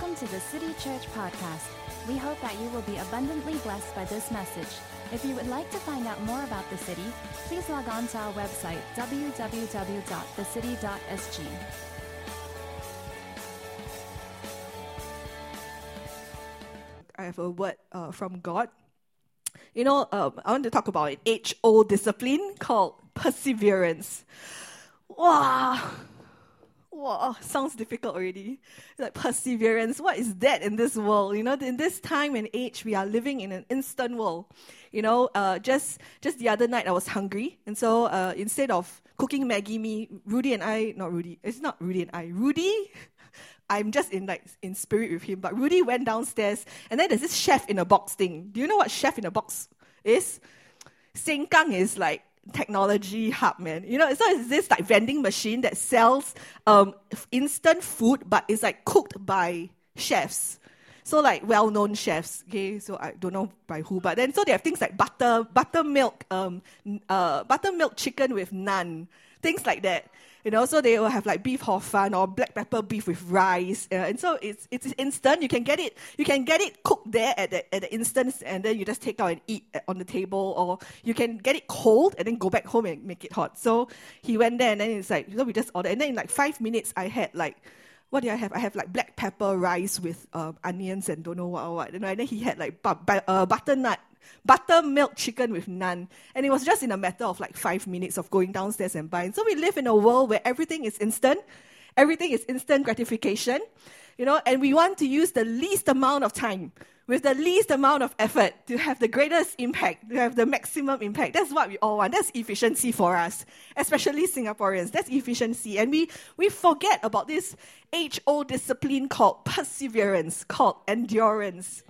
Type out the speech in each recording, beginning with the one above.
Welcome to the City Church Podcast. We hope that you will be abundantly blessed by this message. If you would like to find out more about the city, please log on to our website, www.thecity.sg. I have a word uh, from God. You know, um, I want to talk about an age old discipline called perseverance. Wow. Wow, sounds difficult already. Like perseverance, what is that in this world? You know, in this time and age, we are living in an instant world. You know, uh, just just the other night I was hungry, and so uh, instead of cooking Maggi mee, Rudy and I, not Rudy, it's not Rudy and I, Rudy I'm just in like in spirit with him. But Rudy went downstairs, and then there's this chef in a box thing. Do you know what chef in a box is? Sengkang is like technology hub, man. You know, so it's this like vending machine that sells um, instant food, but it's like cooked by chefs. So like well-known chefs, okay. So I don't know by who, but then so they have things like butter, buttermilk, um, uh, buttermilk chicken with naan, things like that. You know, so they will have like beef hor fun or black pepper beef with rice, uh, and so it's it's instant. You can get it, you can get it cooked there at the at the instance, and then you just take out and eat on the table, or you can get it cold and then go back home and make it hot. So he went there, and then it's like, you know we just ordered, and then in like five minutes, I had like what do I have? I have like black pepper rice with um, onions and don't know what or what. And then he had like bu- bu- uh, butternut buttermilk chicken with naan. And it was just in a matter of like five minutes of going downstairs and buying. So we live in a world where everything is instant, everything is instant gratification, you know, and we want to use the least amount of time with the least amount of effort to have the greatest impact, to have the maximum impact. That's what we all want. That's efficiency for us, especially Singaporeans. That's efficiency. And we, we forget about this age old discipline called perseverance, called endurance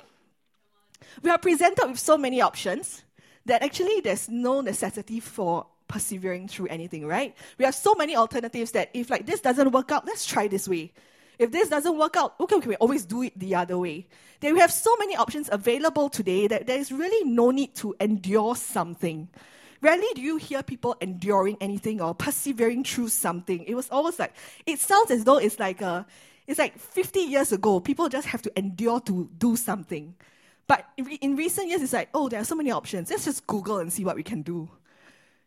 we are presented with so many options that actually there's no necessity for persevering through anything, right? We have so many alternatives that if like this doesn't work out, let's try this way. If this doesn't work out, okay, okay, we always do it the other way. Then we have so many options available today that there is really no need to endure something. Rarely do you hear people enduring anything or persevering through something. It was always like it sounds as though it's like a it's like 50 years ago, people just have to endure to do something. But in recent years, it's like, oh, there are so many options. Let's just Google and see what we can do.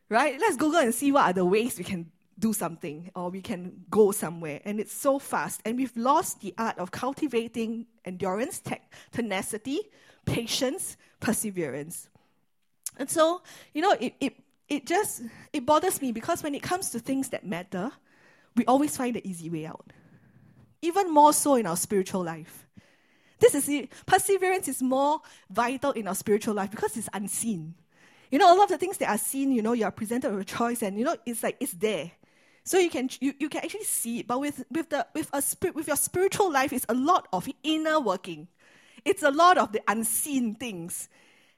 Right? Let's Google and see what are the ways we can do something or we can go somewhere. And it's so fast. And we've lost the art of cultivating endurance, te- tenacity, patience, perseverance. And so, you know, it, it, it just, it bothers me because when it comes to things that matter, we always find the easy way out. Even more so in our spiritual life. This is it. Perseverance is more vital in our spiritual life because it's unseen. You know, a lot of the things that are seen, you know, you are presented with a choice and, you know, it's like, it's there. So you can, you, you can actually see it. But with, with, the, with, a spirit, with your spiritual life, it's a lot of inner working. It's a lot of the unseen things.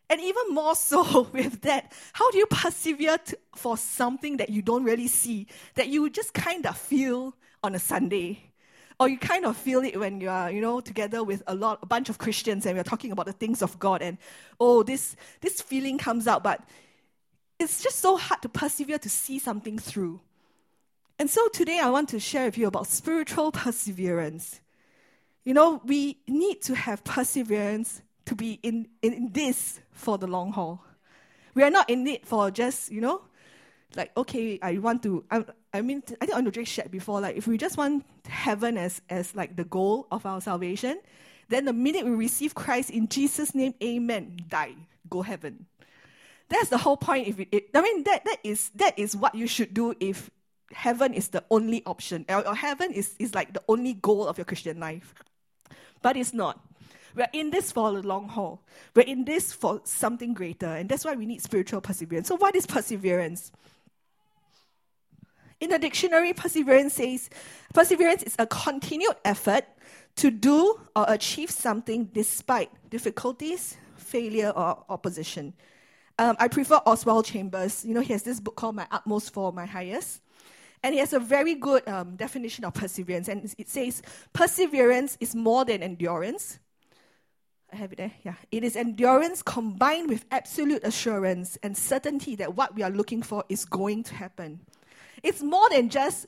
And even more so with that, how do you persevere for something that you don't really see, that you just kind of feel on a Sunday? Or you kind of feel it when you are, you know, together with a lot, a bunch of Christians, and we're talking about the things of God, and oh, this this feeling comes out, but it's just so hard to persevere to see something through. And so today I want to share with you about spiritual perseverance. You know, we need to have perseverance to be in, in this for the long haul. We are not in it for just, you know, like, okay, I want to, I, I mean, I think Andre shared before, like, if we just want heaven as, as like the goal of our salvation, then the minute we receive Christ in Jesus' name, amen, die, go heaven. That's the whole point. If it, it, I mean, that, that, is, that is what you should do if heaven is the only option, or, or heaven is, is like the only goal of your Christian life. But it's not. We're in this for the long haul. We're in this for something greater, and that's why we need spiritual perseverance. So, what is perseverance? In the dictionary, perseverance says perseverance is a continued effort to do or achieve something despite difficulties, failure, or opposition. Um, I prefer Oswald Chambers. You know, he has this book called My Utmost for My Highest. And he has a very good um, definition of perseverance. And it says, perseverance is more than endurance. I have it there. Yeah. It is endurance combined with absolute assurance and certainty that what we are looking for is going to happen. It's more than just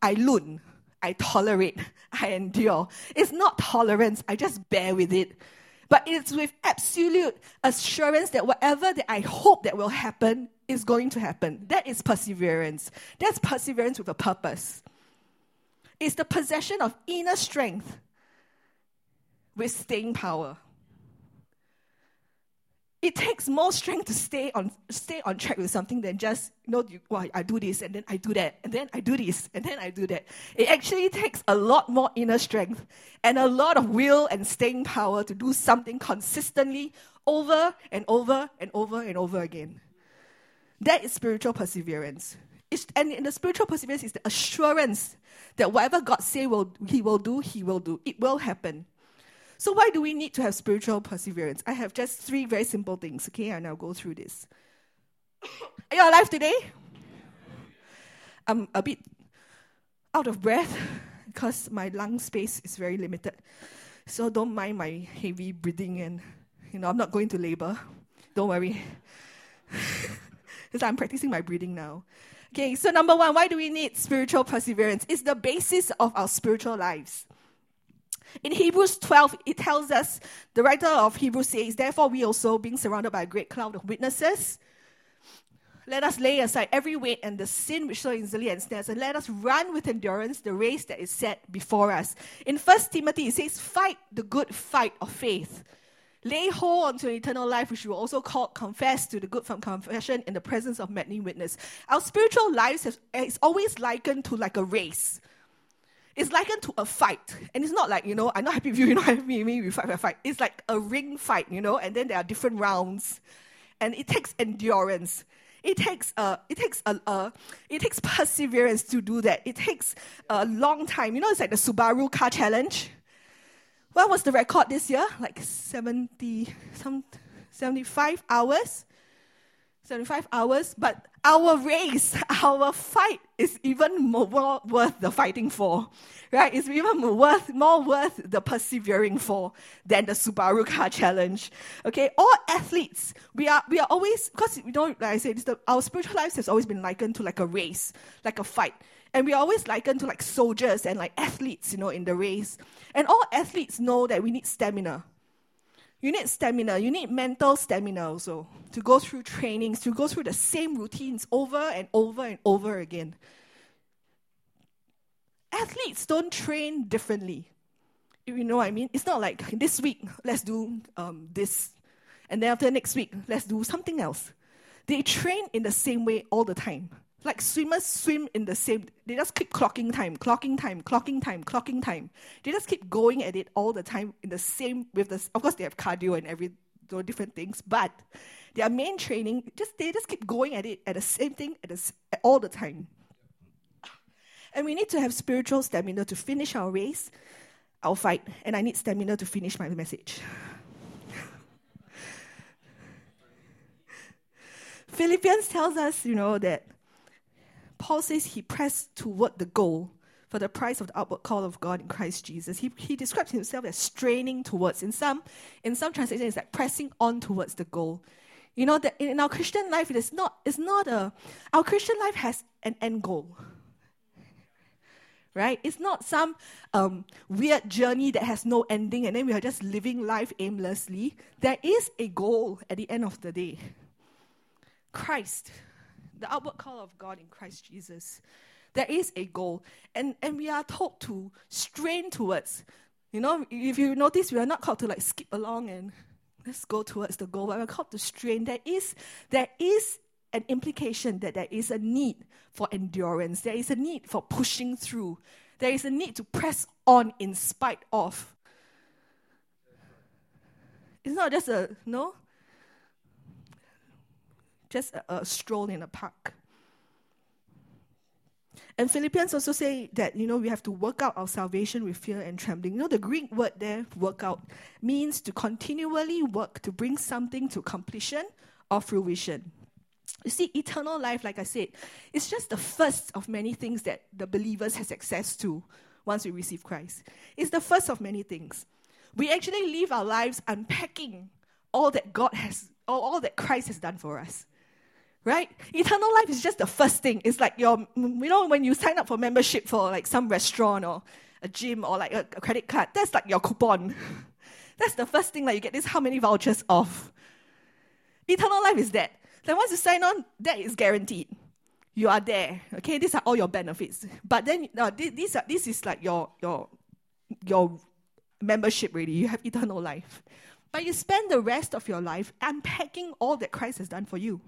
I loon. I tolerate, I endure. It's not tolerance, I just bear with it. But it's with absolute assurance that whatever that I hope that will happen is going to happen. That is perseverance. That's perseverance with a purpose. It's the possession of inner strength with staying power it takes more strength to stay on stay on track with something than just you know you, well, I do this and then I do that and then I do this and then I do that. It actually takes a lot more inner strength and a lot of will and staying power to do something consistently over and over and over and over again. That is spiritual perseverance. It's, and in the spiritual perseverance is the assurance that whatever God say will He will do, He will do. It will happen. So, why do we need to have spiritual perseverance? I have just three very simple things, okay? And I'll go through this. Are you alive today? I'm a bit out of breath because my lung space is very limited. So, don't mind my heavy breathing, and you know, I'm not going to labor. Don't worry. Because I'm practicing my breathing now. Okay, so number one, why do we need spiritual perseverance? It's the basis of our spiritual lives. In Hebrews 12, it tells us, the writer of Hebrews says, Therefore, we also, being surrounded by a great cloud of witnesses, let us lay aside every weight and the sin which so easily ensnares, and let us run with endurance the race that is set before us. In 1 Timothy, it says, Fight the good fight of faith. Lay hold onto eternal life, which you also call confess to the good from confession in the presence of many witnesses. Our spiritual lives has, is always likened to like a race. It's likened to a fight. And it's not like, you know, I'm not happy with you, you're not happy with me, we fight, fight, fight. It's like a ring fight, you know, and then there are different rounds. And it takes endurance. It takes uh, it takes a, uh, it takes perseverance to do that. It takes a long time. You know, it's like the Subaru car challenge. What was the record this year? Like 70, some 75 hours? 75 hours, but our race, our fight is even more worth the fighting for, right? It's even more worth, more worth the persevering for than the Subaru car challenge. Okay, all athletes, we are we are always because you know, like I said, the, our spiritual lives has always been likened to like a race, like a fight. And we are always likened to like soldiers and like athletes, you know, in the race. And all athletes know that we need stamina. You need stamina. You need mental stamina also to go through trainings, to go through the same routines over and over and over again. Athletes don't train differently. You know what I mean? It's not like this week, let's do um, this, and then after next week, let's do something else. They train in the same way all the time. Like swimmers swim in the same, they just keep clocking time, clocking time, clocking time, clocking time. They just keep going at it all the time in the same, with the, of course they have cardio and every, different things, but their main training, just they just keep going at it at the same thing at the, all the time. And we need to have spiritual stamina to finish our race, our fight, and I need stamina to finish my message. Philippians tells us, you know, that Paul says he pressed toward the goal for the price of the outward call of God in Christ Jesus. He, he describes himself as straining towards. In some, in some translations, it's like pressing on towards the goal. You know that in our Christian life, it is not. It's not a. Our Christian life has an end goal. Right? It's not some um, weird journey that has no ending, and then we are just living life aimlessly. There is a goal at the end of the day. Christ the outward call of God in Christ Jesus. There is a goal, and, and we are told to strain towards. You know, if you notice, we are not called to like skip along and let's go towards the goal, but we're called to strain. There is, there is an implication that there is a need for endurance, there is a need for pushing through, there is a need to press on in spite of. It's not just a, no, just a, a stroll in a park. And Philippians also say that, you know, we have to work out our salvation with fear and trembling. You know, the Greek word there, work out, means to continually work to bring something to completion or fruition. You see, eternal life, like I said, is just the first of many things that the believers has access to once we receive Christ. It's the first of many things. We actually live our lives unpacking all that God has, all, all that Christ has done for us right? Eternal life is just the first thing. It's like your, you know, when you sign up for membership for like some restaurant or a gym or like a, a credit card, that's like your coupon. that's the first thing, like you get this how many vouchers off. Eternal life is that. Then once you sign on, that is guaranteed. You are there. Okay, these are all your benefits. But then uh, this, this, is like your your your membership. Really, you have eternal life. But you spend the rest of your life unpacking all that Christ has done for you.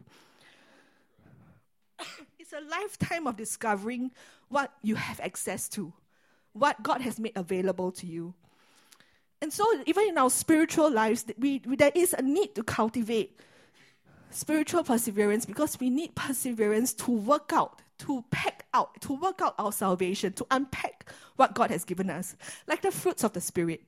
it's a lifetime of discovering what you have access to, what God has made available to you. And so, even in our spiritual lives, we, we, there is a need to cultivate spiritual perseverance because we need perseverance to work out, to pack out, to work out our salvation, to unpack what God has given us, like the fruits of the Spirit.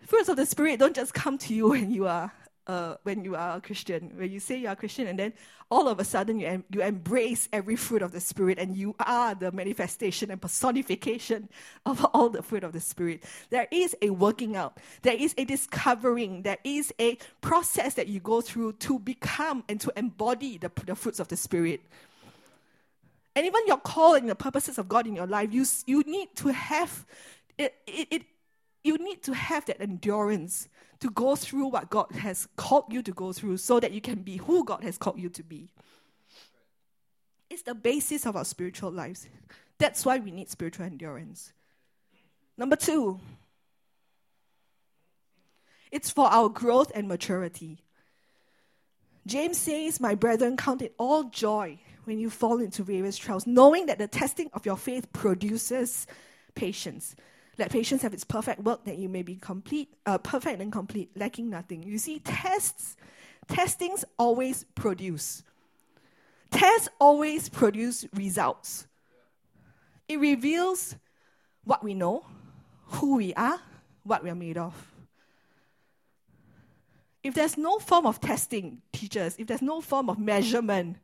Fruits of the Spirit don't just come to you when you are uh, when you are a Christian, when you say you are a Christian, and then all of a sudden you, em- you embrace every fruit of the Spirit, and you are the manifestation and personification of all the fruit of the Spirit. There is a working out, there is a discovering, there is a process that you go through to become and to embody the, the fruits of the Spirit. And even your call and the purposes of God in your life, you, you need to have it, it, it you need to have that endurance to go through what God has called you to go through so that you can be who God has called you to be. It's the basis of our spiritual lives. That's why we need spiritual endurance. Number two, it's for our growth and maturity. James says, My brethren, count it all joy when you fall into various trials, knowing that the testing of your faith produces patience. Let patience have its perfect work, that you may be complete, uh, perfect and complete, lacking nothing. You see, tests, testings always produce. Tests always produce results. It reveals what we know, who we are, what we are made of. If there's no form of testing, teachers, if there's no form of measurement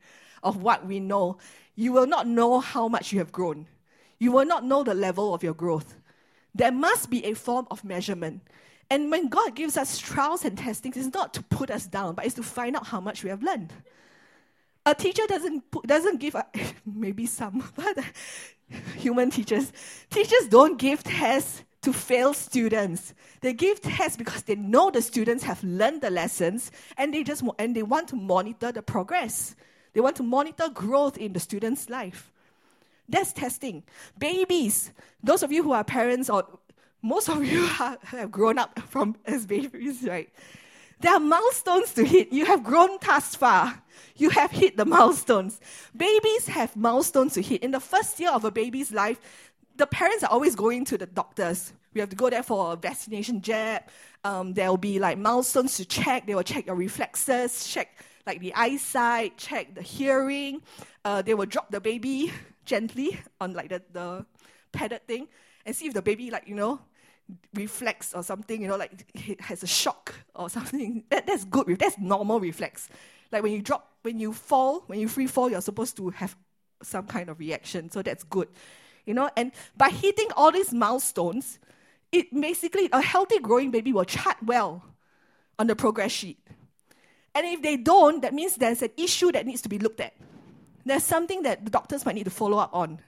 of what we know, you will not know how much you have grown. You will not know the level of your growth. There must be a form of measurement. And when God gives us trials and testings, it's not to put us down, but it's to find out how much we have learned. A teacher doesn't put, doesn't give a, maybe some, but human teachers teachers don't give tests to fail students. They give tests because they know the students have learned the lessons and they just and they want to monitor the progress. They want to monitor growth in the student's life. That's testing. Babies, those of you who are parents, or most of you are, have grown up from as babies, right? There are milestones to hit. You have grown thus far. You have hit the milestones. Babies have milestones to hit. In the first year of a baby's life, the parents are always going to the doctors. We have to go there for a vaccination jab. Um, there will be like milestones to check. They will check your reflexes, check like the eyesight, check the hearing. Uh, they will drop the baby gently on like the, the padded thing and see if the baby like you know reflex or something you know like it has a shock or something. That, that's good. That's normal reflex. Like when you drop when you fall when you free fall you're supposed to have some kind of reaction. So that's good you know? And by hitting all these milestones it basically a healthy growing baby will chart well on the progress sheet. And if they don't that means there's an issue that needs to be looked at there's something that the doctors might need to follow up on.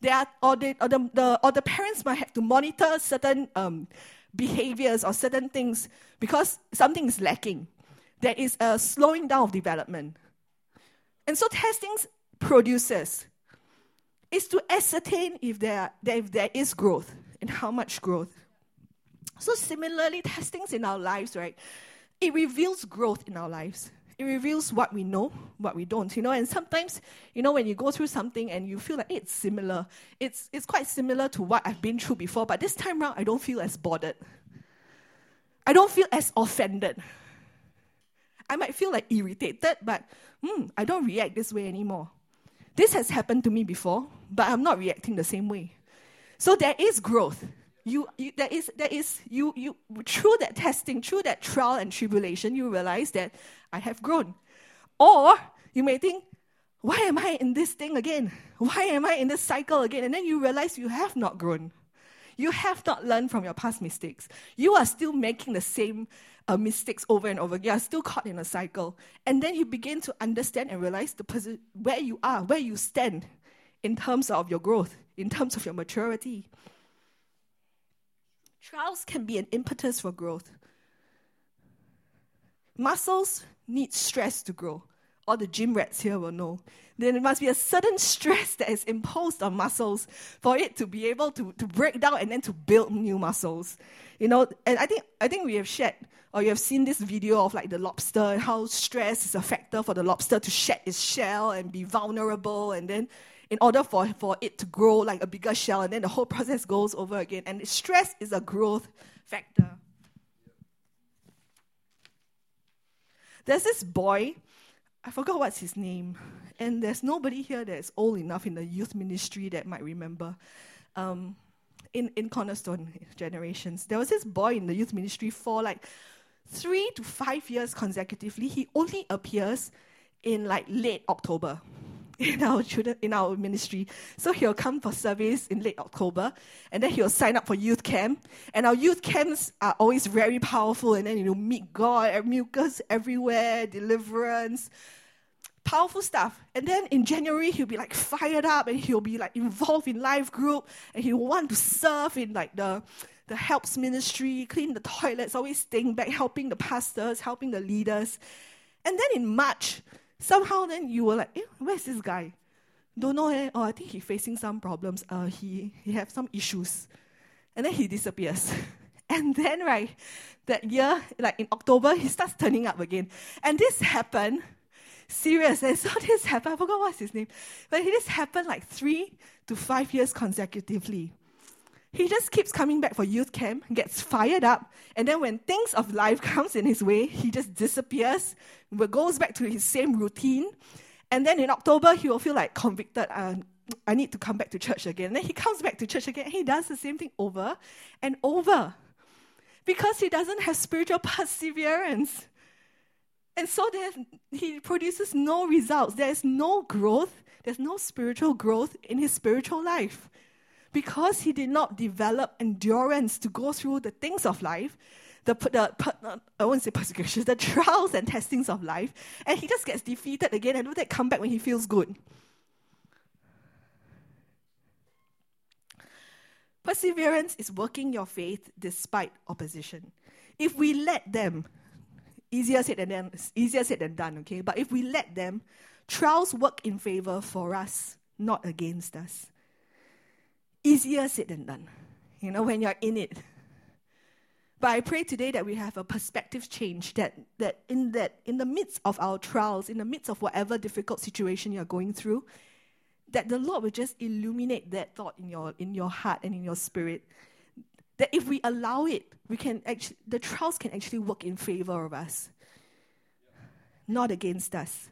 There are, or, they, or, the, the, or the parents might have to monitor certain um, behaviors or certain things because something is lacking. There is a slowing down of development. And so testing produces is to ascertain if there, if there is growth and how much growth. So similarly, testings in our lives, right? It reveals growth in our lives it reveals what we know, what we don't, you know. And sometimes, you know, when you go through something and you feel like it's similar, it's it's quite similar to what I've been through before, but this time around I don't feel as bothered. I don't feel as offended. I might feel like irritated, but hmm, I don't react this way anymore. This has happened to me before, but I'm not reacting the same way. So there is growth you, you there is there is you you through that testing, through that trial and tribulation, you realize that I have grown. Or you may think, why am I in this thing again? Why am I in this cycle again? And then you realize you have not grown. You have not learned from your past mistakes. You are still making the same uh, mistakes over and over. You are still caught in a cycle. And then you begin to understand and realize the posi- where you are, where you stand in terms of your growth, in terms of your maturity. Trials can be an impetus for growth. Muscles need stress to grow. All the gym rats here will know. Then it must be a certain stress that is imposed on muscles for it to be able to, to break down and then to build new muscles. You know, and I think I think we have shared or you have seen this video of like the lobster and how stress is a factor for the lobster to shed its shell and be vulnerable and then in order for, for it to grow like a bigger shell and then the whole process goes over again. And stress is a growth factor. There's this boy, I forgot what's his name, and there's nobody here that's old enough in the youth ministry that might remember. Um, in, in Cornerstone generations, there was this boy in the youth ministry for like three to five years consecutively. He only appears in like late October in our children in our ministry. So he'll come for service in late October, and then he'll sign up for youth camp. And our youth camps are always very powerful, and then you know meet God, miracles everywhere, deliverance, powerful stuff. And then in January he'll be like fired up, and he'll be like involved in life group, and he'll want to serve in like the the helps ministry, clean the toilets, always staying back, helping the pastors, helping the leaders. And then in March, somehow then you were like, eh, where's this guy? Don't know, eh? Oh, I think he's facing some problems. Uh, he, he have some issues. And then he disappears. and then, right, that year, like in October, he starts turning up again. And this happened, serious. And so this happened, I forgot what's his name. But this happened like three to five years consecutively. He just keeps coming back for youth camp, gets fired up, and then when things of life comes in his way, he just disappears, goes back to his same routine. And then in October, he will feel like convicted. Uh, I need to come back to church again. And then he comes back to church again. he does the same thing over and over because he doesn't have spiritual perseverance. And so he produces no results. There's no growth. There's no spiritual growth in his spiritual life because he did not develop endurance to go through the things of life, the, the uh, I won't say persecutions, the trials and testings of life, and he just gets defeated again and will that come back when he feels good. Perseverance is working your faith despite opposition. If we let them, easier said than done, easier said than done, okay? But if we let them, trials work in favor for us, not against us easier said than done, you know, when you're in it. But I pray today that we have a perspective change that, that in that in the midst of our trials, in the midst of whatever difficult situation you're going through, that the Lord will just illuminate that thought in your in your heart and in your spirit. That if we allow it, we can actually the trials can actually work in favor of us, not against us.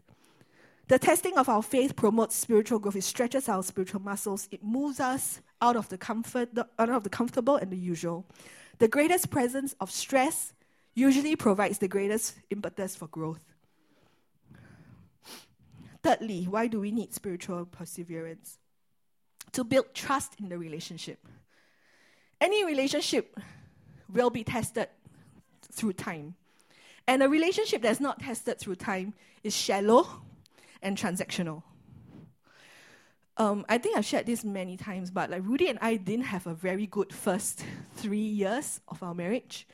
The testing of our faith promotes spiritual growth. It stretches our spiritual muscles. It moves us out of the comfort, the, out of the comfortable and the usual. The greatest presence of stress usually provides the greatest impetus for growth. Thirdly, why do we need spiritual perseverance? To build trust in the relationship. Any relationship will be tested through time. And a relationship that's not tested through time is shallow and transactional. Um, I think I've shared this many times, but like Rudy and I didn't have a very good first three years of our marriage.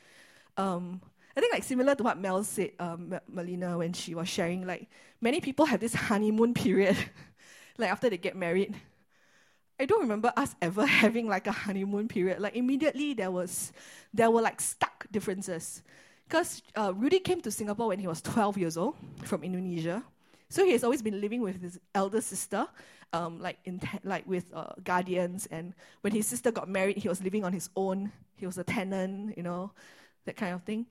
Um, I think like similar to what Mel said, um, Melina, when she was sharing, like many people have this honeymoon period, like after they get married. I don't remember us ever having like a honeymoon period. Like immediately there was, there were like stuck differences. Because uh, Rudy came to Singapore when he was 12 years old from Indonesia. So he has always been living with his elder sister, um, like in te- like with uh, guardians. And when his sister got married, he was living on his own. He was a tenant, you know, that kind of thing.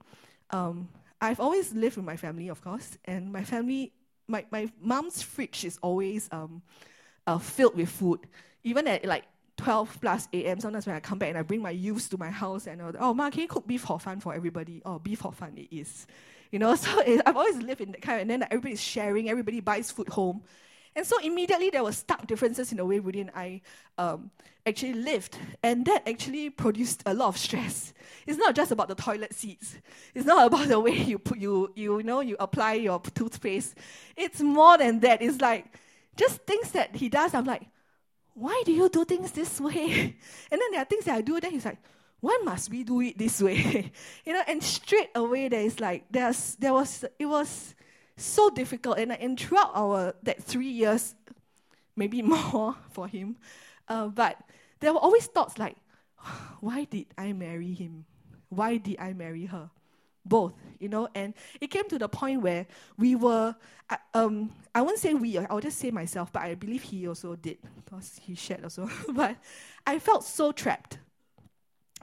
Um, I've always lived with my family, of course, and my family, my my mom's fridge is always um, uh, filled with food, even at like 12 plus a.m. Sometimes when I come back and I bring my youths to my house and I'll, oh, ma, can you cook beef hor fun for everybody? Oh, beef hor fun it is. You know, so it, I've always lived in that kind of, and then like, everybody's sharing, everybody buys food home. And so immediately there were stark differences in the way Rudy and I um, actually lived. And that actually produced a lot of stress. It's not just about the toilet seats. It's not about the way you put you you know you apply your toothpaste. It's more than that. It's like just things that he does. I'm like, why do you do things this way? And then there are things that I do, then he's like, why must we do it this way? you know, and straight away there is like there's there was it was so difficult and, and throughout our that three years, maybe more for him, uh, but there were always thoughts like, why did I marry him? Why did I marry her? Both, you know, and it came to the point where we were, um, I won't say we, I'll just say myself, but I believe he also did, because he shared also. but I felt so trapped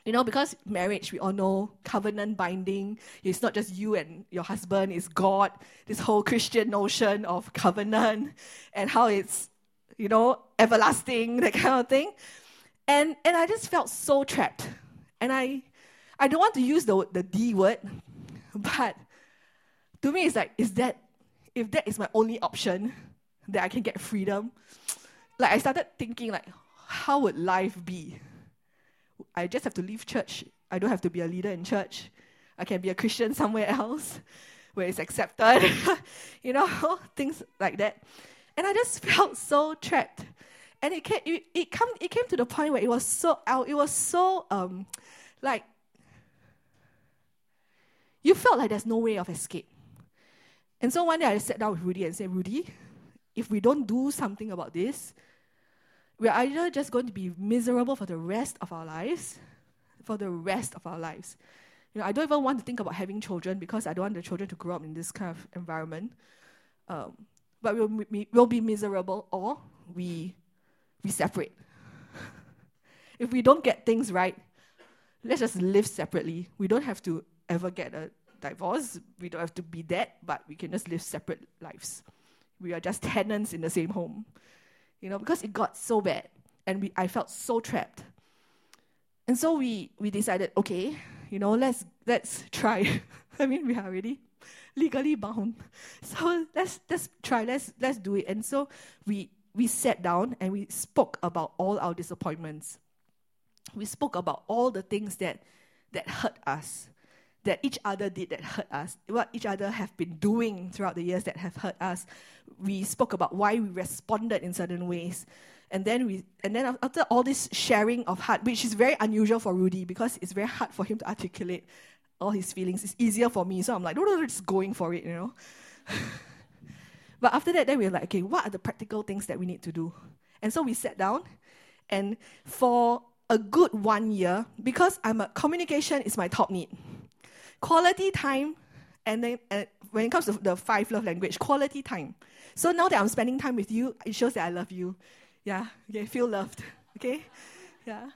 you know, because marriage, we all know, covenant binding. It's not just you and your husband, it's God. This whole Christian notion of covenant and how it's, you know, everlasting, that kind of thing. And and I just felt so trapped. And I I don't want to use the the D word, but to me it's like, is that if that is my only option that I can get freedom, like I started thinking like, how would life be? I just have to leave church. I don't have to be a leader in church. I can be a Christian somewhere else where it's accepted, you know, things like that. And I just felt so trapped. And it came, it, it, come, it came to the point where it was so out, it was so um, like you felt like there's no way of escape. And so one day I sat down with Rudy and said, Rudy, if we don't do something about this, we're either just going to be miserable for the rest of our lives, for the rest of our lives. You know, I don't even want to think about having children because I don't want the children to grow up in this kind of environment. Um, but we'll, we, will be miserable or we, we separate. if we don't get things right, let's just live separately. We don't have to ever get a divorce. We don't have to be dead, but we can just live separate lives. We are just tenants in the same home you know, because it got so bad and we, I felt so trapped. And so we, we decided, okay, you know, let's, let's try. I mean, we are already legally bound. So let's, let's try, let's, let's do it. And so we, we sat down and we spoke about all our disappointments. We spoke about all the things that, that hurt us that each other did that hurt us, what each other have been doing throughout the years that have hurt us. We spoke about why we responded in certain ways. And then we and then after all this sharing of heart, which is very unusual for Rudy because it's very hard for him to articulate all his feelings. It's easier for me. So I'm like, no, no, no, just going for it, you know. but after that, then we we're like, okay, what are the practical things that we need to do? And so we sat down and for a good one year, because I'm a communication is my top need quality time, and then uh, when it comes to the five love language, quality time. So now that I'm spending time with you, it shows that I love you. Yeah, okay, feel loved. Okay, yeah.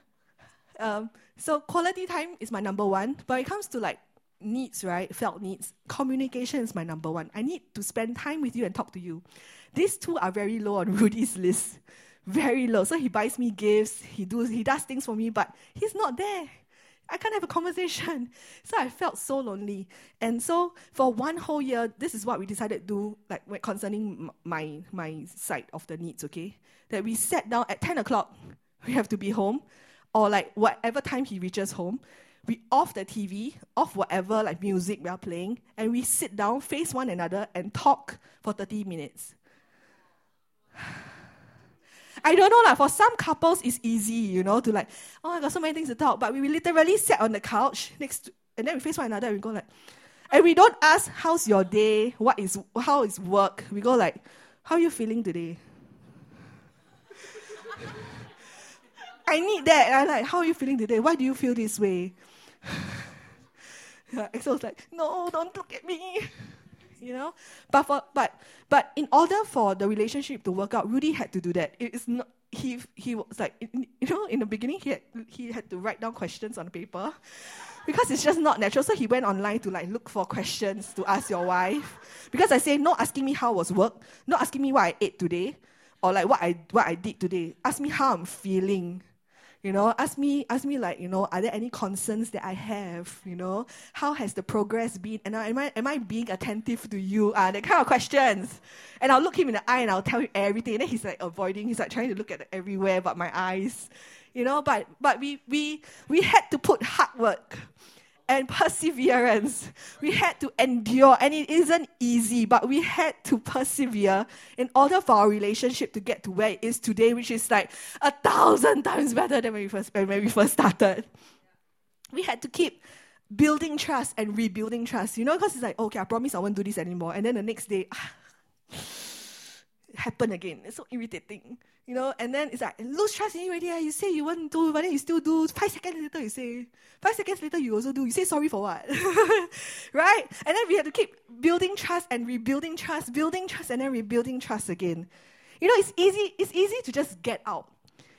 Um, so quality time is my number one. But it comes to like needs, right, felt needs, communication is my number one. I need to spend time with you and talk to you. These two are very low on Rudy's list, very low. So he buys me gifts, he does he does things for me, but he's not there. I can't have a conversation. So I felt so lonely. And so for one whole year, this is what we decided to do, like concerning my my side of the needs, okay? That we sat down at 10 o'clock, we have to be home, or like whatever time he reaches home, we off the TV, off whatever like music we are playing, and we sit down, face one another, and talk for 30 minutes. I don't know, like for some couples it's easy, you know, to like, oh, I got so many things to talk. But we literally sat on the couch next to, and then we face one another and we go like, and we don't ask how's your day, what is how is work. We go like, how are you feeling today? I need that. I like, how are you feeling today? Why do you feel this way? yeah, was like, no, don't look at me you know. But for but but in order for the relationship to work out, Rudy had to do that. It is not he he was like you know in the beginning he had he had to write down questions on paper because it's just not natural. So he went online to like look for questions to ask your wife. Because I say not asking me how was work, not asking me what I ate today, or like what I what I did today. Ask me how I'm feeling. You know, ask me, ask me like, you know, are there any concerns that I have? You know, how has the progress been? And am I, am I being attentive to you? Uh, that kind of questions. And I'll look him in the eye and I'll tell him everything. And then he's like avoiding, he's like trying to look at everywhere but my eyes. You know, but, but we, we, we had to put hard work and perseverance. We had to endure, and it isn't easy, but we had to persevere in order for our relationship to get to where it is today, which is like a thousand times better than when we first, when we first started. We had to keep building trust and rebuilding trust, you know, because it's like, okay, I promise I won't do this anymore. And then the next day, ah, happen again. It's so irritating, you know. And then it's like lose trust in you already. Ah. You say you want to do, but then you still do. Five seconds later, you say. Five seconds later, you also do. You say sorry for what, right? And then we have to keep building trust and rebuilding trust, building trust and then rebuilding trust again. You know, it's easy. It's easy to just get out.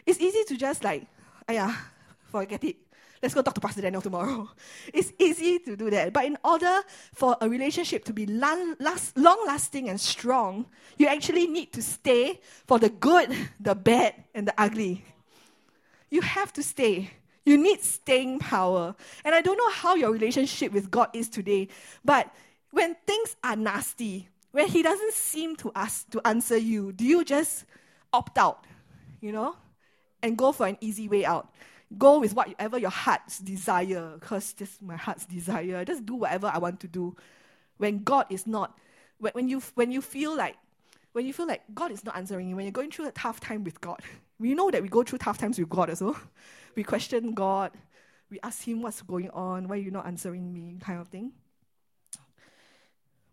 It's easy to just like, yeah, forget it let's go talk to Pastor Daniel tomorrow. It's easy to do that. But in order for a relationship to be long lasting and strong, you actually need to stay for the good, the bad, and the ugly. You have to stay. You need staying power. And I don't know how your relationship with God is today, but when things are nasty, when He doesn't seem to ask to answer you, do you just opt out, you know, and go for an easy way out? Go with whatever your heart's desire, because this is my heart's desire. Just do whatever I want to do. When God is not, when, when you when you feel like when you feel like God is not answering you, when you're going through a tough time with God, we know that we go through tough times with God as well. We question God, we ask Him what's going on, why are you not answering me, kind of thing.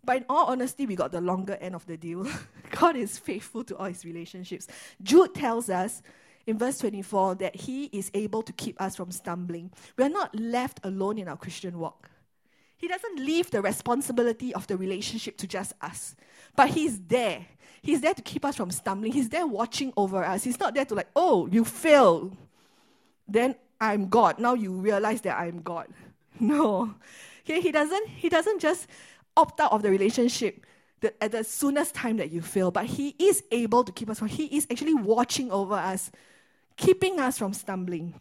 But in all honesty, we got the longer end of the deal. God is faithful to all his relationships. Jude tells us in verse 24 that He is able to keep us from stumbling. We are not left alone in our Christian walk. He doesn't leave the responsibility of the relationship to just us, but He's there. He's there to keep us from stumbling. He's there watching over us. He's not there to, like, oh, you failed. Then I'm God. Now you realize that I'm God. No. Okay, he doesn't he doesn't just opt out of the relationship the, at the soonest time that you fail, but he is able to keep us from he is actually watching over us keeping us from stumbling.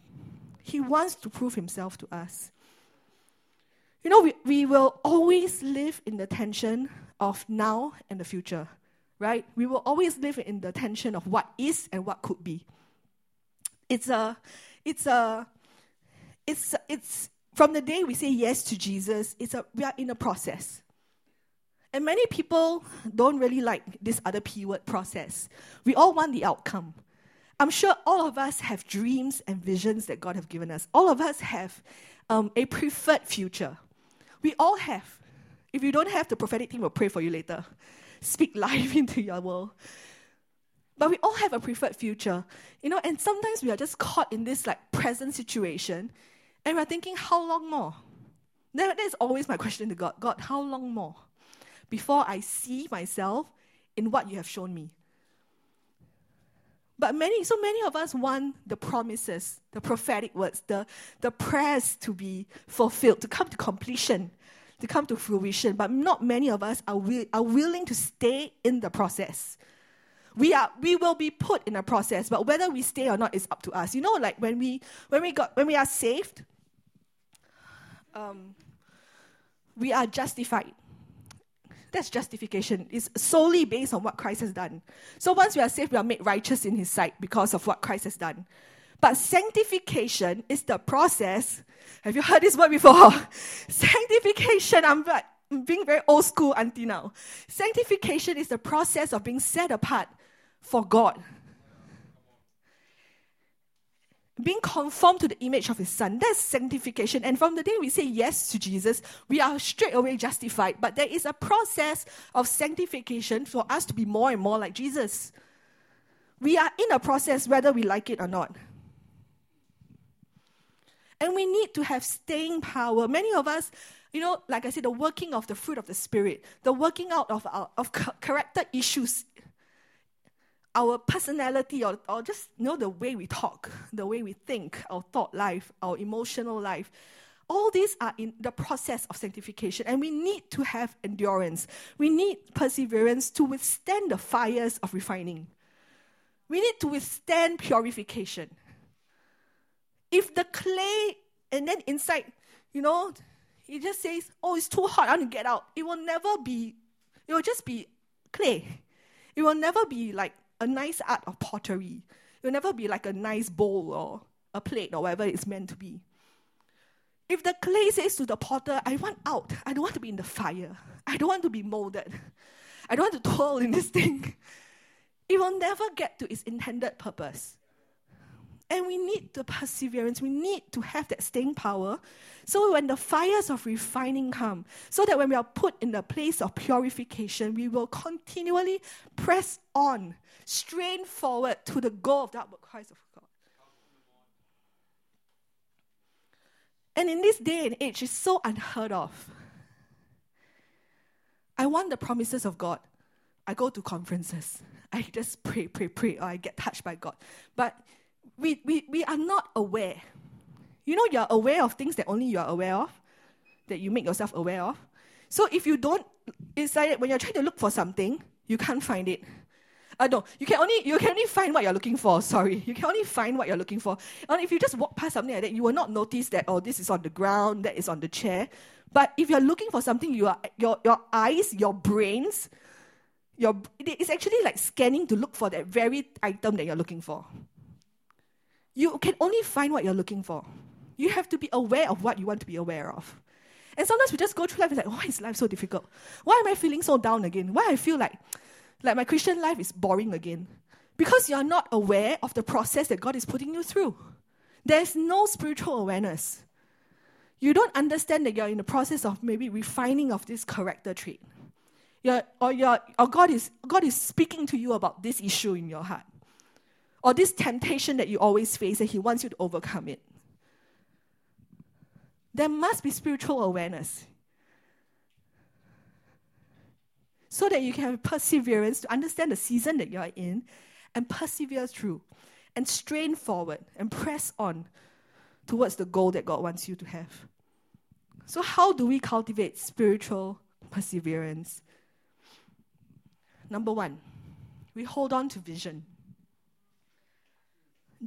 He wants to prove himself to us. You know, we, we will always live in the tension of now and the future, right? We will always live in the tension of what is and what could be. It's a, it's a, it's, it's from the day we say yes to Jesus, it's a, we are in a process. And many people don't really like this other P word process. We all want the outcome. I'm sure all of us have dreams and visions that God have given us. All of us have um, a preferred future. We all have. If you don't have, the prophetic team will pray for you later. Speak life into your world. But we all have a preferred future, you know. And sometimes we are just caught in this like present situation, and we're thinking, how long more? That is always my question to God. God, how long more before I see myself in what you have shown me? But many, so many of us want the promises, the prophetic words, the, the prayers to be fulfilled, to come to completion, to come to fruition. But not many of us are, wi- are willing to stay in the process. We, are, we will be put in a process, but whether we stay or not is up to us. You know, like when we, when we, got, when we are saved, um, we are justified. That's justification. It's solely based on what Christ has done. So once we are saved, we are made righteous in His sight because of what Christ has done. But sanctification is the process. Have you heard this word before? sanctification, I'm like being very old school until now. Sanctification is the process of being set apart for God being conformed to the image of his son. That's sanctification. And from the day we say yes to Jesus, we are straight away justified. But there is a process of sanctification for us to be more and more like Jesus. We are in a process whether we like it or not. And we need to have staying power. Many of us, you know, like I said, the working of the fruit of the Spirit, the working out of, our, of character issues our personality or, or just you know the way we talk, the way we think, our thought life, our emotional life. All these are in the process of sanctification, and we need to have endurance. We need perseverance to withstand the fires of refining. We need to withstand purification. if the clay and then inside, you know, it just says, oh, it's too hot, I want to get out. It will never be, it will just be clay. It will never be like a nice art of pottery. It will never be like a nice bowl or a plate or whatever it's meant to be. If the clay says to the potter, I want out, I don't want to be in the fire, I don't want to be molded, I don't want to toil in this thing, it will never get to its intended purpose. And we need the perseverance, we need to have that staying power. So when the fires of refining come, so that when we are put in the place of purification, we will continually press on, strain forward to the goal of the outward Christ of God. And in this day and age, it's so unheard of. I want the promises of God. I go to conferences. I just pray, pray, pray, or I get touched by God. But we, we, we are not aware. You know, you're aware of things that only you're aware of, that you make yourself aware of. So if you don't, it's like when you're trying to look for something, you can't find it. Uh, no, you can only you can only find what you're looking for. Sorry, you can only find what you're looking for. And if you just walk past something like that, you will not notice that oh, this is on the ground, that is on the chair. But if you're looking for something, you are your your eyes, your brains, your it's actually like scanning to look for that very item that you're looking for. You can only find what you're looking for. You have to be aware of what you want to be aware of. And sometimes we just go through life and like, why is life so difficult? Why am I feeling so down again? Why I feel like like my Christian life is boring again. Because you're not aware of the process that God is putting you through. There's no spiritual awareness. You don't understand that you're in the process of maybe refining of this character trait. You're, or, you're, or God, is, God is speaking to you about this issue in your heart. Or this temptation that you always face and He wants you to overcome it. There must be spiritual awareness. so that you can have perseverance to understand the season that you're in and persevere through and strain forward and press on towards the goal that God wants you to have. So, how do we cultivate spiritual perseverance? Number one, we hold on to vision.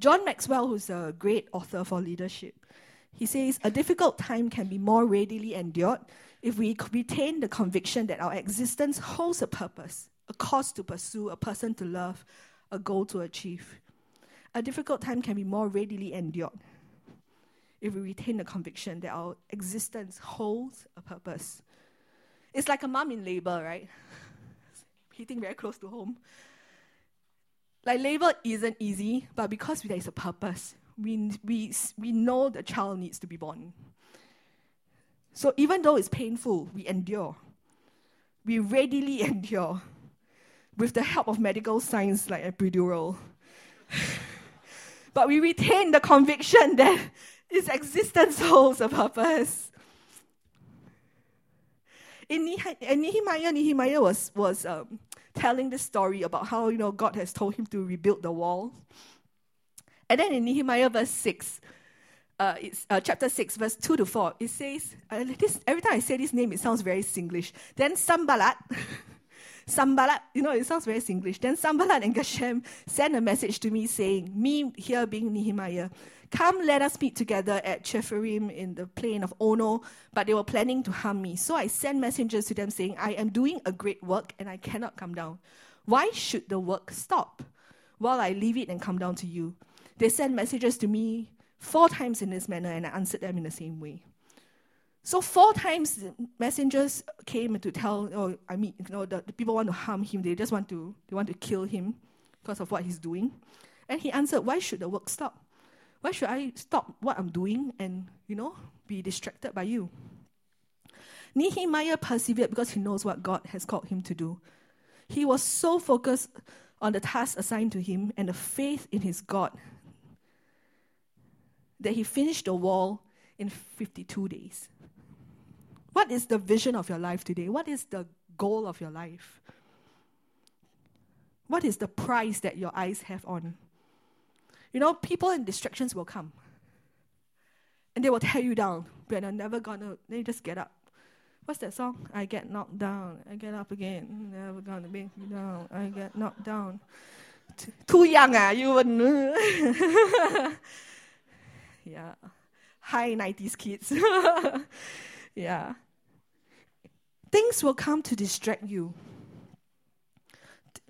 John Maxwell, who's a great author for leadership, he says, A difficult time can be more readily endured if we retain the conviction that our existence holds a purpose, a cause to pursue, a person to love, a goal to achieve. A difficult time can be more readily endured if we retain the conviction that our existence holds a purpose. It's like a mom in labor, right? Hitting very close to home. Like labor isn't easy, but because there is a purpose, we, we, we know the child needs to be born. So even though it's painful, we endure. We readily endure with the help of medical science like epidural. but we retain the conviction that its existence holds a purpose. In, Nehemiah, Nehemiah was, was um, telling the story about how you know God has told him to rebuild the wall. And then in Nehemiah verse 6, uh, it's uh, chapter 6, verse 2 to 4. It says, uh, this, every time I say this name, it sounds very Singlish. Then Sanballat, Sanballat, you know, it sounds very Singlish. Then Sanballat and Geshem sent a message to me saying, me here being Nehemiah, come let us meet together at Chephirim in the plain of Ono, but they were planning to harm me. So I sent messengers to them saying, I am doing a great work and I cannot come down. Why should the work stop while I leave it and come down to you? They sent messages to me four times in this manner, and I answered them in the same way. So four times messengers came to tell, oh, I mean, you know, the, the people want to harm him. They just want to, they want to kill him because of what he's doing. And he answered, why should the work stop? Why should I stop what I'm doing and, you know, be distracted by you? Nehemiah persevered because he knows what God has called him to do. He was so focused on the task assigned to him and the faith in his God that he finished the wall in 52 days. What is the vision of your life today? What is the goal of your life? What is the price that your eyes have on? You know, people and distractions will come. And they will tear you down, but I'm never gonna, then you just get up. What's that song? I get knocked down, I get up again, never gonna be down, I get knocked down. T- too young, ah, you wouldn't. Yeah. Hi, 90s kids. yeah. Things will come to distract you.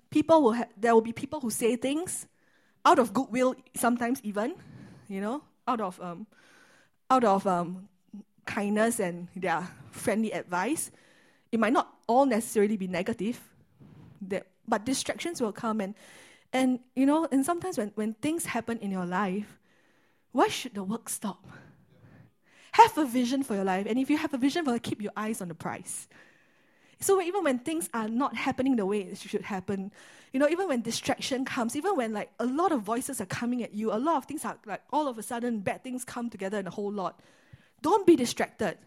People will ha- there will be people who say things out of goodwill, sometimes even, you know, out of um, out of um, kindness and their friendly advice. It might not all necessarily be negative, that, but distractions will come and and you know, and sometimes when, when things happen in your life, why should the work stop? Have a vision for your life, and if you have a vision for it, keep your eyes on the prize. So even when things are not happening the way it should happen, you know, even when distraction comes, even when like a lot of voices are coming at you, a lot of things are like all of a sudden bad things come together in a whole lot. Don't be distracted.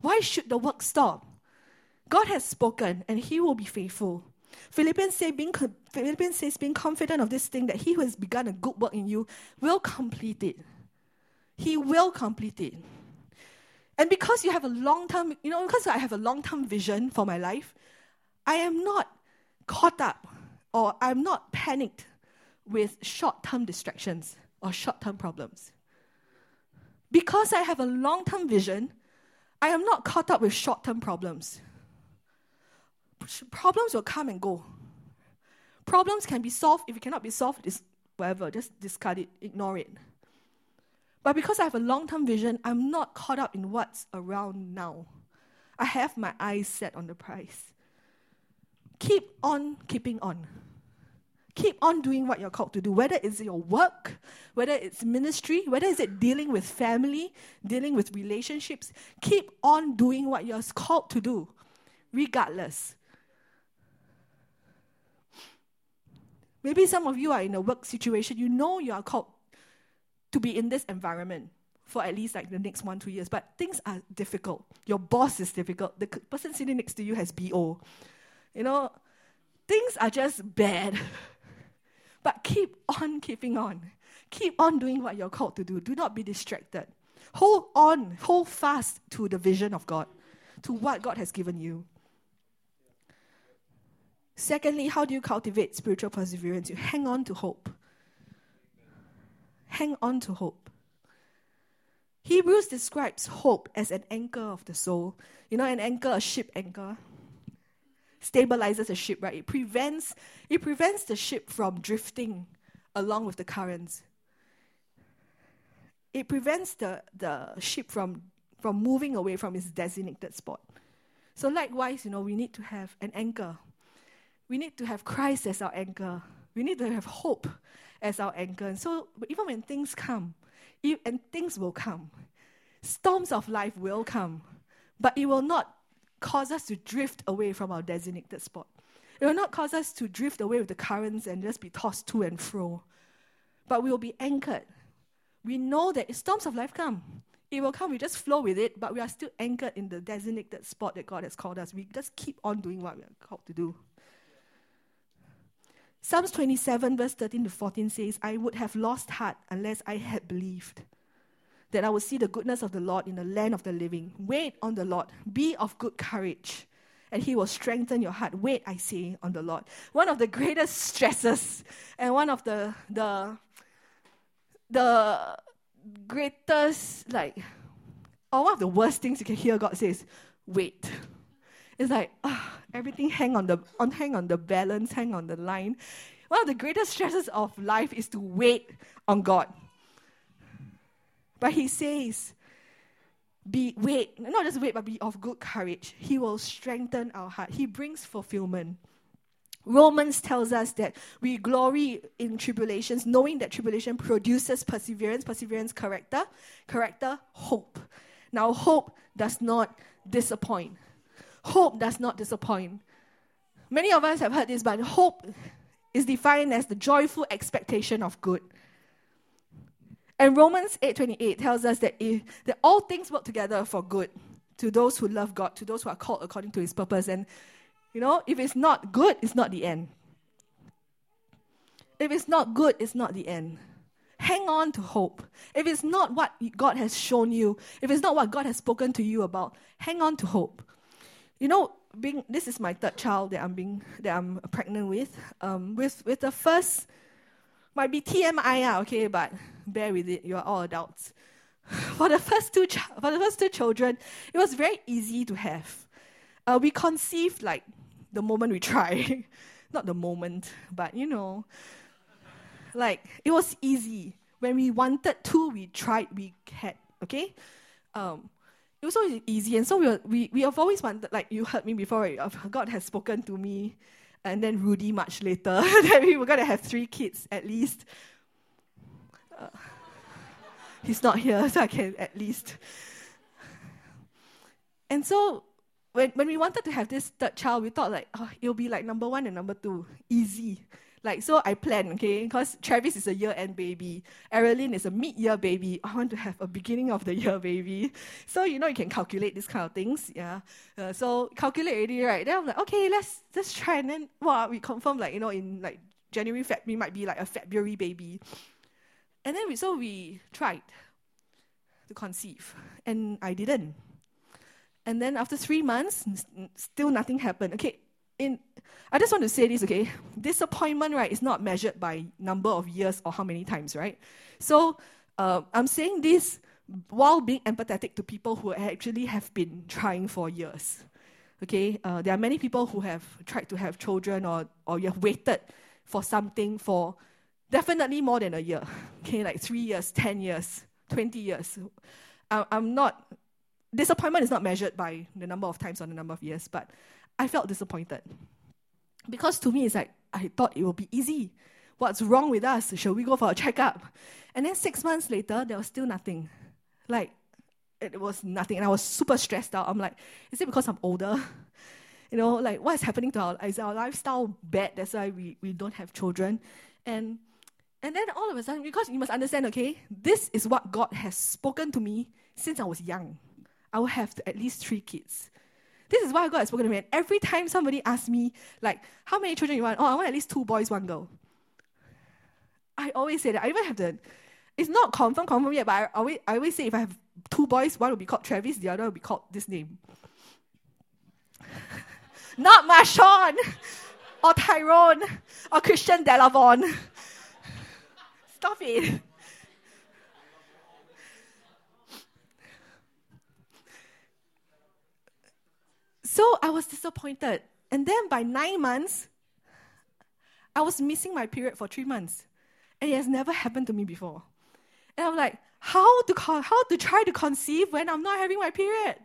Why should the work stop? God has spoken and he will be faithful. Philippians, say, being, Philippians says, being confident of this thing, that he who has begun a good work in you will complete it. He will complete it. And because you have a long term, you know, because I have a long term vision for my life, I am not caught up or I'm not panicked with short term distractions or short term problems. Because I have a long term vision, I am not caught up with short term problems. Problems will come and go. Problems can be solved. If it cannot be solved, whatever, just discard it, ignore it. But because I have a long term vision, I'm not caught up in what's around now. I have my eyes set on the prize. Keep on keeping on. Keep on doing what you're called to do, whether it's your work, whether it's ministry, whether it's dealing with family, dealing with relationships. Keep on doing what you're called to do, regardless. Maybe some of you are in a work situation, you know you are called to be in this environment for at least like the next one, two years. But things are difficult. Your boss is difficult. The person sitting next to you has BO. You know, things are just bad. but keep on keeping on. Keep on doing what you're called to do. Do not be distracted. Hold on, hold fast to the vision of God, to what God has given you. Secondly, how do you cultivate spiritual perseverance? You hang on to hope hang on to hope. Hebrews describes hope as an anchor of the soul. You know, an anchor, a ship anchor, stabilizes a ship, right? It prevents, it prevents the ship from drifting along with the currents. It prevents the, the ship from, from moving away from its designated spot. So, likewise, you know, we need to have an anchor. We need to have Christ as our anchor. We need to have hope as our anchor. So even when things come, and things will come, storms of life will come, but it will not cause us to drift away from our designated spot. It will not cause us to drift away with the currents and just be tossed to and fro. But we will be anchored. We know that storms of life come, it will come. We just flow with it, but we are still anchored in the designated spot that God has called us. We just keep on doing what we are called to do. Psalms 27, verse 13 to 14 says, I would have lost heart unless I had believed that I would see the goodness of the Lord in the land of the living. Wait on the Lord, be of good courage, and he will strengthen your heart. Wait, I say, on the Lord. One of the greatest stresses and one of the the the greatest like or one of the worst things you can hear God say is wait. It's like ah, everything hang on the on hang on the balance, hang on the line. One of the greatest stresses of life is to wait on God. But he says, be wait, not just wait, but be of good courage. He will strengthen our heart. He brings fulfillment. Romans tells us that we glory in tribulations, knowing that tribulation produces perseverance, perseverance, character, character, hope. Now, hope does not disappoint. Hope does not disappoint. Many of us have heard this, but hope is defined as the joyful expectation of good. And Romans 8:28 tells us that, if, that all things work together for good to those who love God, to those who are called according to his purpose. And you know, if it's not good, it's not the end. If it's not good, it's not the end. Hang on to hope. If it's not what God has shown you, if it's not what God has spoken to you about, hang on to hope you know, being this is my third child that I'm being that I'm pregnant with. Um, with with the first might be TMI, ah, okay, but bear with it. You are all adults. for the first two, for the first two children, it was very easy to have. Uh, we conceived like the moment we try, not the moment, but you know, like it was easy. When we wanted to, we tried, we had. Okay, um, it was so easy, and so we, were, we we have always wanted. Like you heard me before? God has spoken to me, and then Rudy much later that we were gonna have three kids at least. Uh, he's not here, so I can at least. And so when, when we wanted to have this third child, we thought like, oh, it'll be like number one and number two, easy. Like, so I planned, okay, because Travis is a year-end baby, Aralyn is a mid-year baby. I want to have a beginning of the year baby. So, you know, you can calculate these kind of things, yeah. Uh, so, calculate already, right? Then I'm like, okay, let's, let's try. And then, wow, we confirm like, you know, in like January, Feb, we might be like a February baby. And then we, so we tried to conceive, and I didn't. And then after three months, still nothing happened. Okay, in I just want to say this, okay? Disappointment, right, is not measured by number of years or how many times, right? So uh, I'm saying this while being empathetic to people who actually have been trying for years. Okay, uh, there are many people who have tried to have children or, or you have waited for something for definitely more than a year. Okay, like three years, 10 years, 20 years. I, I'm not, disappointment is not measured by the number of times or the number of years, but I felt disappointed. Because to me, it's like, I thought it would be easy. What's wrong with us? Shall we go for a checkup? And then six months later, there was still nothing. Like, it was nothing. And I was super stressed out. I'm like, is it because I'm older? You know, like, what is happening to our, is our lifestyle bad? That's why we, we don't have children. And and then all of a sudden, because you must understand, okay, this is what God has spoken to me since I was young. I will have at least three kids. This is why God has spoken to me. And every time somebody asks me, like, how many children you want? Oh, I want at least two boys, one girl. I always say that. I even have the, it's not confirmed, confirmed yet, but I always, I always say if I have two boys, one will be called Travis, the other will be called this name. not Marshawn, or Tyrone, or Christian Delavon. Stop it. So I was disappointed. And then by nine months, I was missing my period for three months. And it has never happened to me before. And I'm like, how to, con- how to try to conceive when I'm not having my period?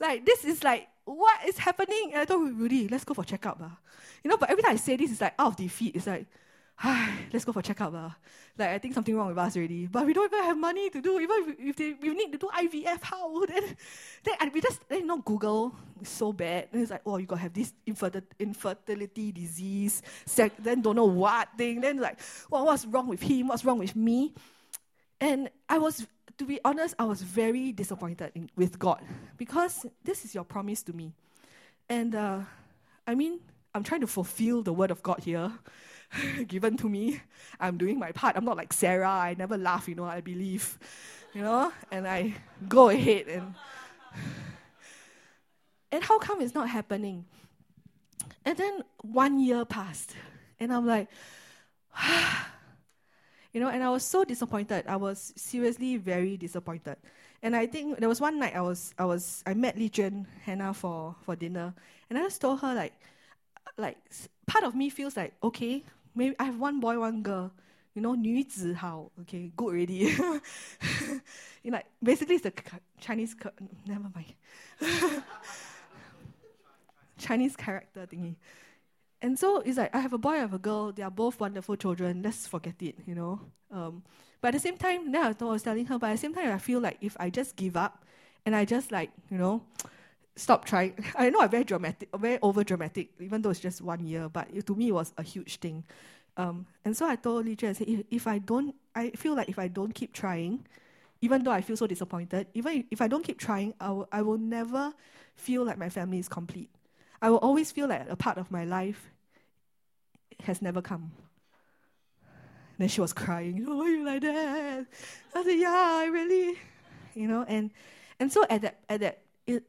Like, this is like, what is happening? And I told Rudy, let's go for checkup. Uh. You know, but every time I say this, it's like out of defeat. It's like, let's go for checkup. Uh. Like, I think something wrong with us already. But we don't even have money to do. Even if they, we need to do IVF, how? Then, then and we just, then, you know, Google is so bad. And it's like, oh, you got to have this infertility disease. Sec- then don't know what thing. Then like, well, what's wrong with him? What's wrong with me? And I was, to be honest, I was very disappointed in, with God because this is your promise to me. And uh, I mean, I'm trying to fulfill the word of God here. given to me. I'm doing my part. I'm not like Sarah. I never laugh, you know, I believe. You know? And I go ahead and and how come it's not happening? And then one year passed. And I'm like, you know, and I was so disappointed. I was seriously very disappointed. And I think there was one night I was I was I met Li Jun Hannah for, for dinner and I just told her like like part of me feels like, okay, maybe I have one boy, one girl. You know, 女子好, okay, good already. you know, basically it's the Chinese, never mind. Chinese character thingy. And so it's like, I have a boy, I have a girl, they are both wonderful children, let's forget it, you know. Um, but at the same time, now I was telling her, but at the same time, I feel like if I just give up and I just like, you know, stop trying. I know I'm very dramatic, very over dramatic, even though it's just one year, but it, to me it was a huge thing. Um, and so I told Li I said, if, if I don't, I feel like if I don't keep trying, even though I feel so disappointed, even if I don't keep trying, I will, I will never feel like my family is complete. I will always feel like a part of my life has never come. And then she was crying, why are you like that? I said, yeah, I really, you know, and, and so at that, at that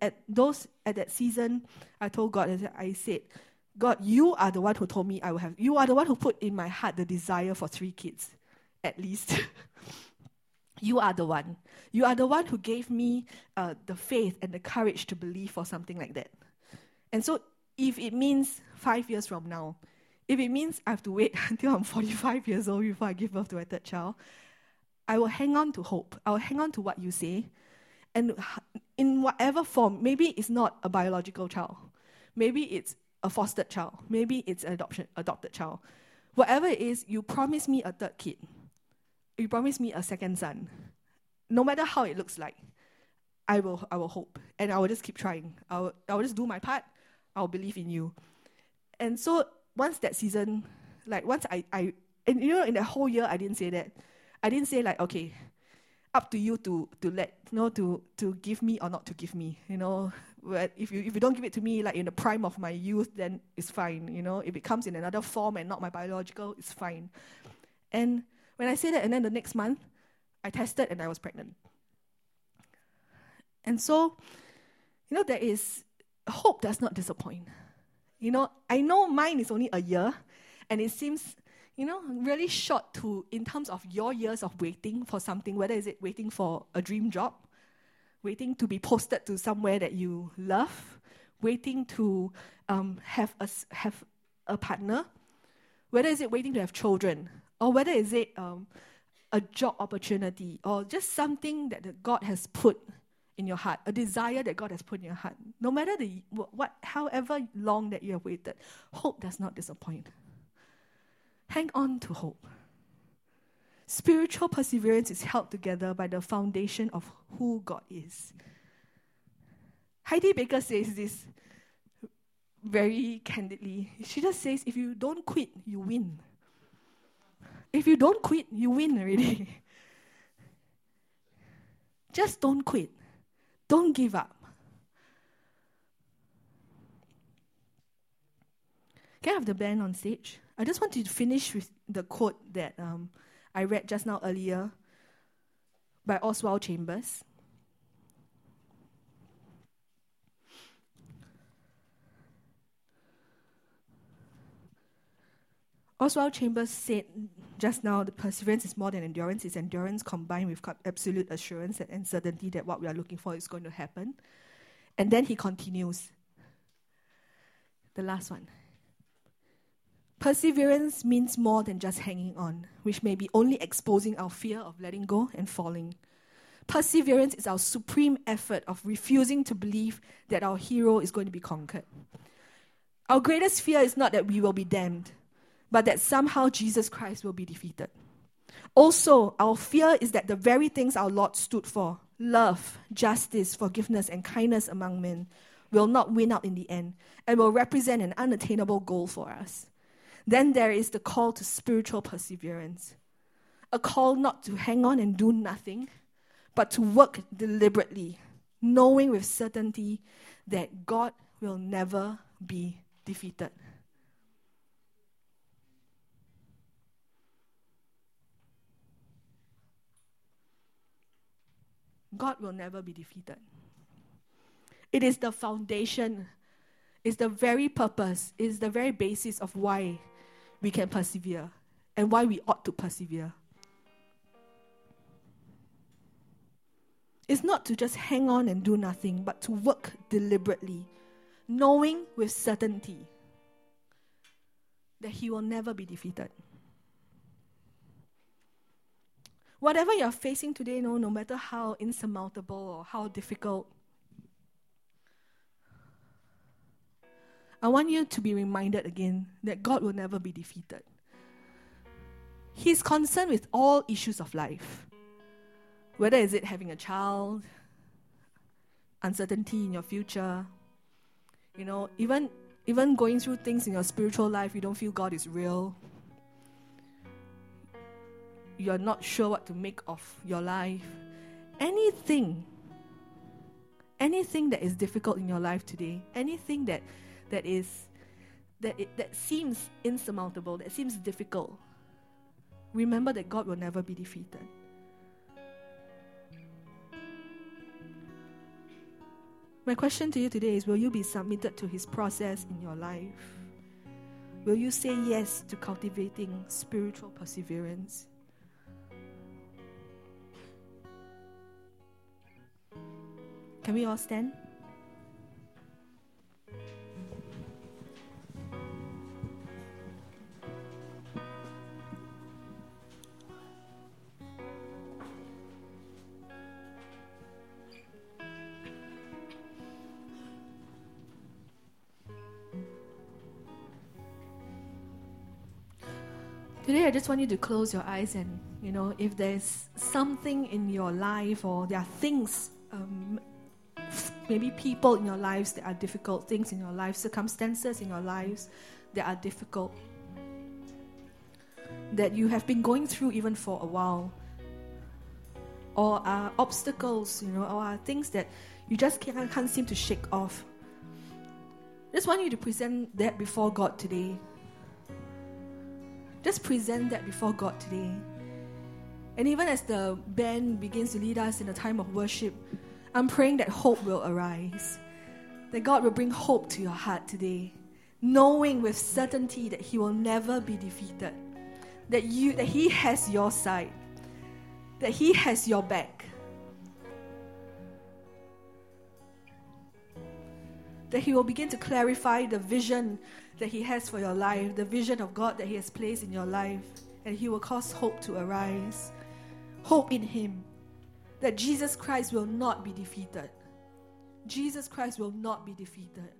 at those at that season, I told God, I said, God, you are the one who told me I will have. You are the one who put in my heart the desire for three kids, at least. You are the one. You are the one who gave me uh, the faith and the courage to believe for something like that. And so, if it means five years from now, if it means I have to wait until I'm 45 years old before I give birth to my third child, I will hang on to hope. I will hang on to what you say. And in whatever form, maybe it's not a biological child. Maybe it's a fostered child. Maybe it's an adoption, adopted child. Whatever it is, you promise me a third kid. You promise me a second son. No matter how it looks like, I will, I will hope. And I will just keep trying. I will, I will just do my part. I'll believe in you. And so once that season, like once I, I and you know, in the whole year I didn't say that. I didn't say like, okay, up to you to to let you know to to give me or not to give me. You know, but if you if you don't give it to me like in the prime of my youth, then it's fine. You know, if it comes in another form and not my biological, it's fine. And when I say that, and then the next month, I tested and I was pregnant. And so, you know, there is hope does not disappoint. You know, I know mine is only a year, and it seems, you know, really short to in terms of your years of waiting for something, whether is it waiting for a dream job, waiting to be posted to somewhere that you love, waiting to um, have a have a partner, whether is it waiting to have children, or whether is it um, a job opportunity, or just something that God has put in your heart, a desire that God has put in your heart. No matter the what, however long that you have waited, hope does not disappoint. Hang on to hope. Spiritual perseverance is held together by the foundation of who God is. Heidi Baker says this very candidly. She just says, if you don't quit, you win. If you don't quit, you win already. just don't quit. Don't give up. Can I have the band on stage? I just want to finish with the quote that um, I read just now earlier by Oswald Chambers. Oswald Chambers said just now the perseverance is more than endurance, it's endurance combined with absolute assurance and certainty that what we are looking for is going to happen. And then he continues. The last one. Perseverance means more than just hanging on, which may be only exposing our fear of letting go and falling. Perseverance is our supreme effort of refusing to believe that our hero is going to be conquered. Our greatest fear is not that we will be damned, but that somehow Jesus Christ will be defeated. Also, our fear is that the very things our Lord stood for love, justice, forgiveness, and kindness among men will not win out in the end and will represent an unattainable goal for us. Then there is the call to spiritual perseverance a call not to hang on and do nothing, but to work deliberately, knowing with certainty that God will never be defeated. God will never be defeated. It is the foundation, it's the very purpose, it's the very basis of why we can persevere and why we ought to persevere. It's not to just hang on and do nothing, but to work deliberately, knowing with certainty that He will never be defeated. Whatever you're facing today, no, no matter how insurmountable or how difficult, I want you to be reminded again that God will never be defeated. He's concerned with all issues of life. Whether is it having a child, uncertainty in your future, you know, even even going through things in your spiritual life, you don't feel God is real you're not sure what to make of your life, anything, anything that is difficult in your life today, anything that that is that it, that seems insurmountable, that seems difficult, remember that God will never be defeated. My question to you today is Will you be submitted to His process in your life? Will you say yes to cultivating spiritual perseverance? Can we all stand? Want you to close your eyes and, you know, if there's something in your life or there are things, um, maybe people in your lives that are difficult, things in your life, circumstances in your lives that are difficult, that you have been going through even for a while, or are obstacles, you know, or are things that you just can't, can't seem to shake off. Just want you to present that before God today. Just present that before God today. And even as the band begins to lead us in a time of worship, I'm praying that hope will arise. That God will bring hope to your heart today, knowing with certainty that He will never be defeated. That you that He has your side. That He has your back. That He will begin to clarify the vision that He has for your life, the vision of God that He has placed in your life, and He will cause hope to arise. Hope in Him that Jesus Christ will not be defeated. Jesus Christ will not be defeated.